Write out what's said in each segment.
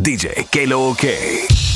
DJ Kelo -K.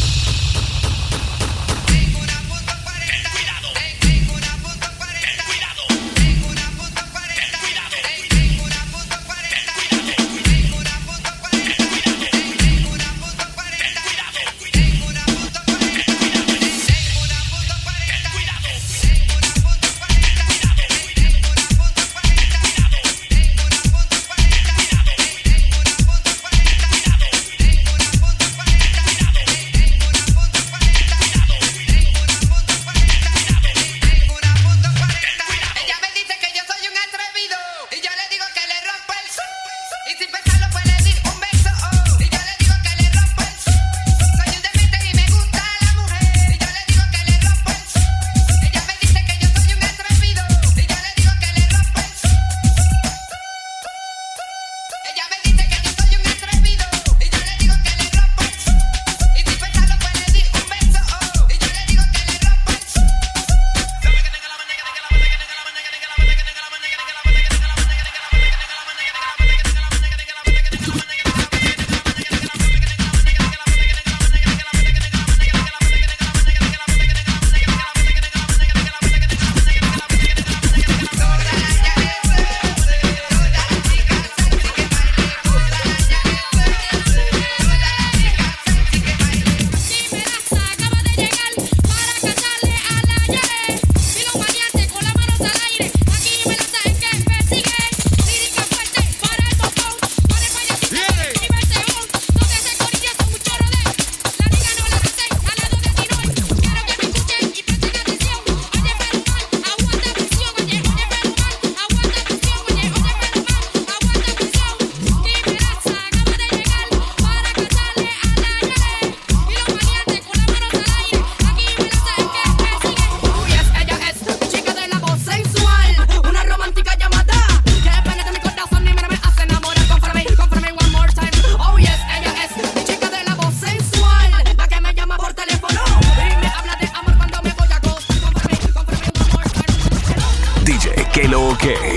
Ok.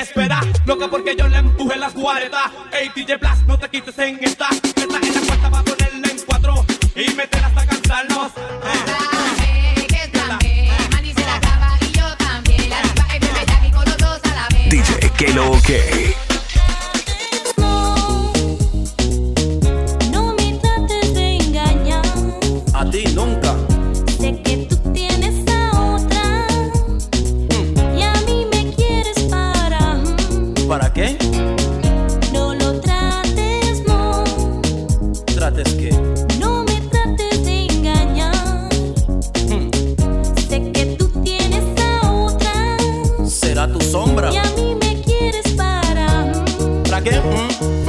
espera, loca porque yo le empuje las guaredas. Ey, DJ Blast, no te quites en esta. Y a mí me quieres para. Mm. ¿Para qué? Mm,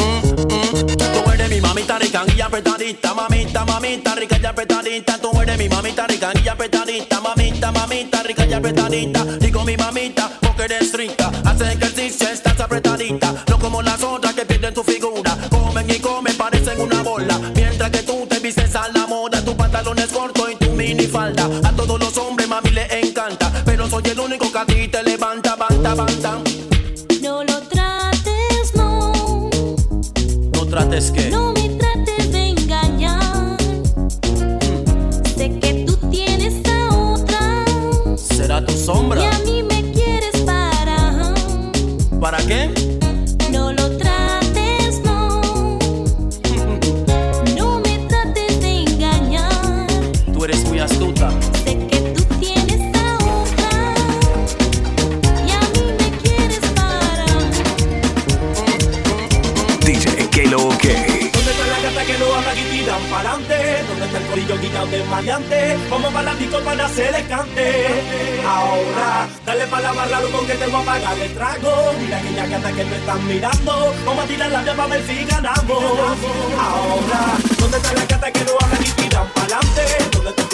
mm. mm. Tú eres mi mamita ricanguilla apretadita, mamita, mamita rica y apretadita. Tú eres mi mamita ricanguilla apretadita, mamita, mamita rica y apretadita. Digo mi mamita porque eres rica. Haces ejercicio, estás apretadita. No como las otras que pierden tu figura. Comen y comen, parecen una bola. Mientras que tú te vistes a la moda, tus pantalones cortos y tu minifalda. A todos los hombres, mami, le encanta. Pero soy el único que a ti te levanta. Tu Y sombra. a mí me quieres parar. ¿Para qué? No lo trates, no. No me trates de engañar. Tú eres muy astuta. Sé que tú tienes a otra. Y a mí me quieres parar. DJ que lo que. ¿Dónde está la gata que no habla y tiran pa'lante? ¿Dónde está el corillo quitado de maleante? Vamos para la disco para hacer el cante. Ahora, dale pa' la barra, loco, que te voy a pagar el trago. Mira aquella gata que me están mirando. Vamos a tirar la llave para ver si ganamos. Ahora, ¿dónde está la gata que no habla y tiran pa'lante? ¿Dónde está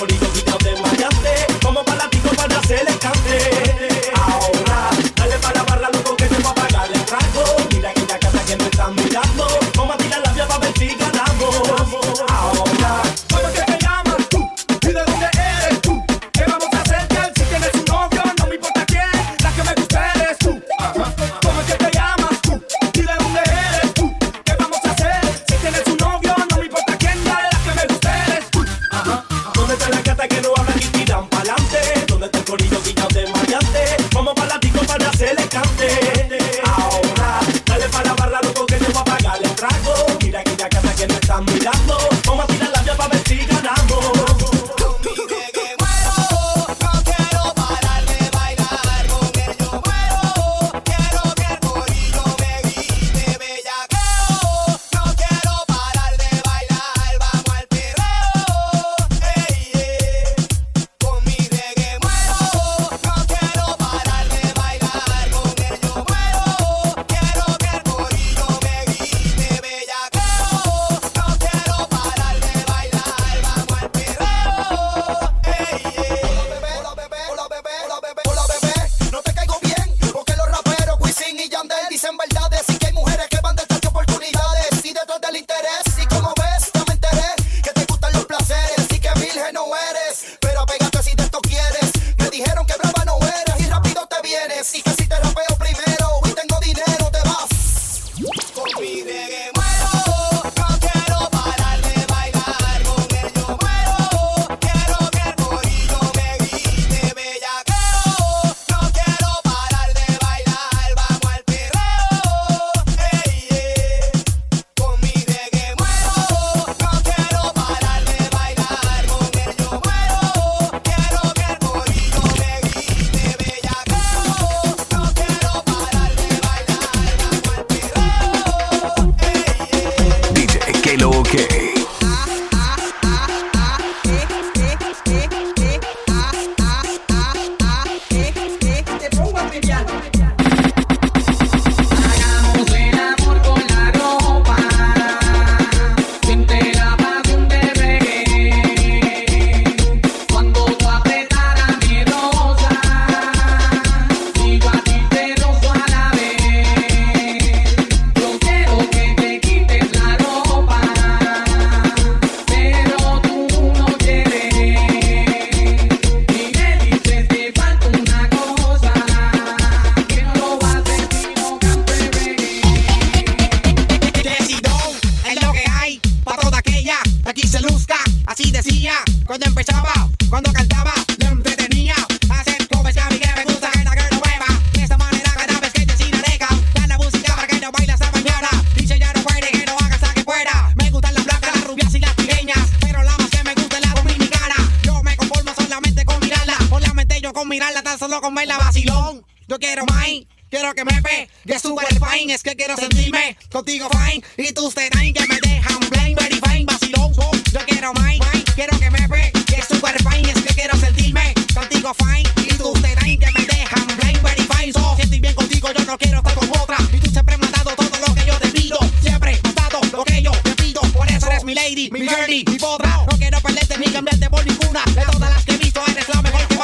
contigo fine y tú serán que me dejan blind, very fine, vacilón. Yo quiero más, quiero que me ve, que es super fine, es que quiero sentirme contigo fine y tú serán que me dejan blind, very fine. So, si estoy bien contigo, yo no quiero estar con otra y tú siempre me has dado todo lo que yo te pido, siempre has dado lo que yo te pido. Por eso eres mi lady, mi birdie, mi potra. No quiero perderte ni cambiarte por ninguna. De todas las que he visto, eres la mejor que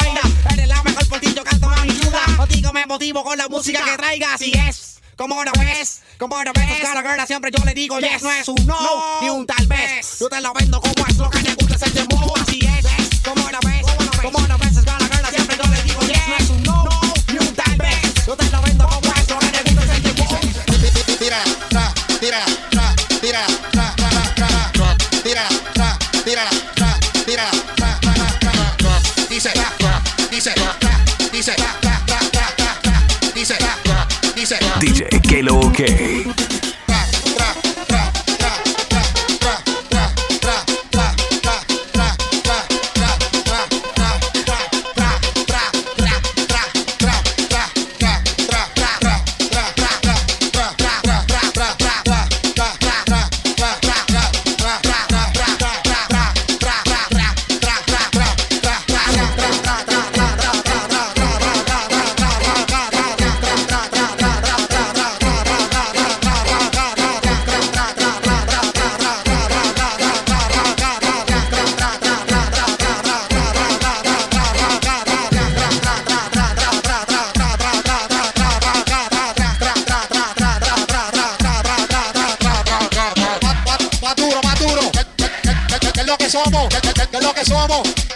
eres la mejor por ti yo canto a mi ayuda. Contigo me motivo con la música que traigas y es como una vez, como una vez, cada girl siempre yo le digo yes, no es un no, ni un tal vez. Yo te lo vendo como es lo que te gusta es el dembow, así es. Como una vez, como una vez, cada girl siempre yo le digo yes, no es un no, ni un tal vez. Yo te lo vendo como es lo que te gusta es el dembow. Tira, tra, tira, tra, tira, DJ Kelo OK. Que somos?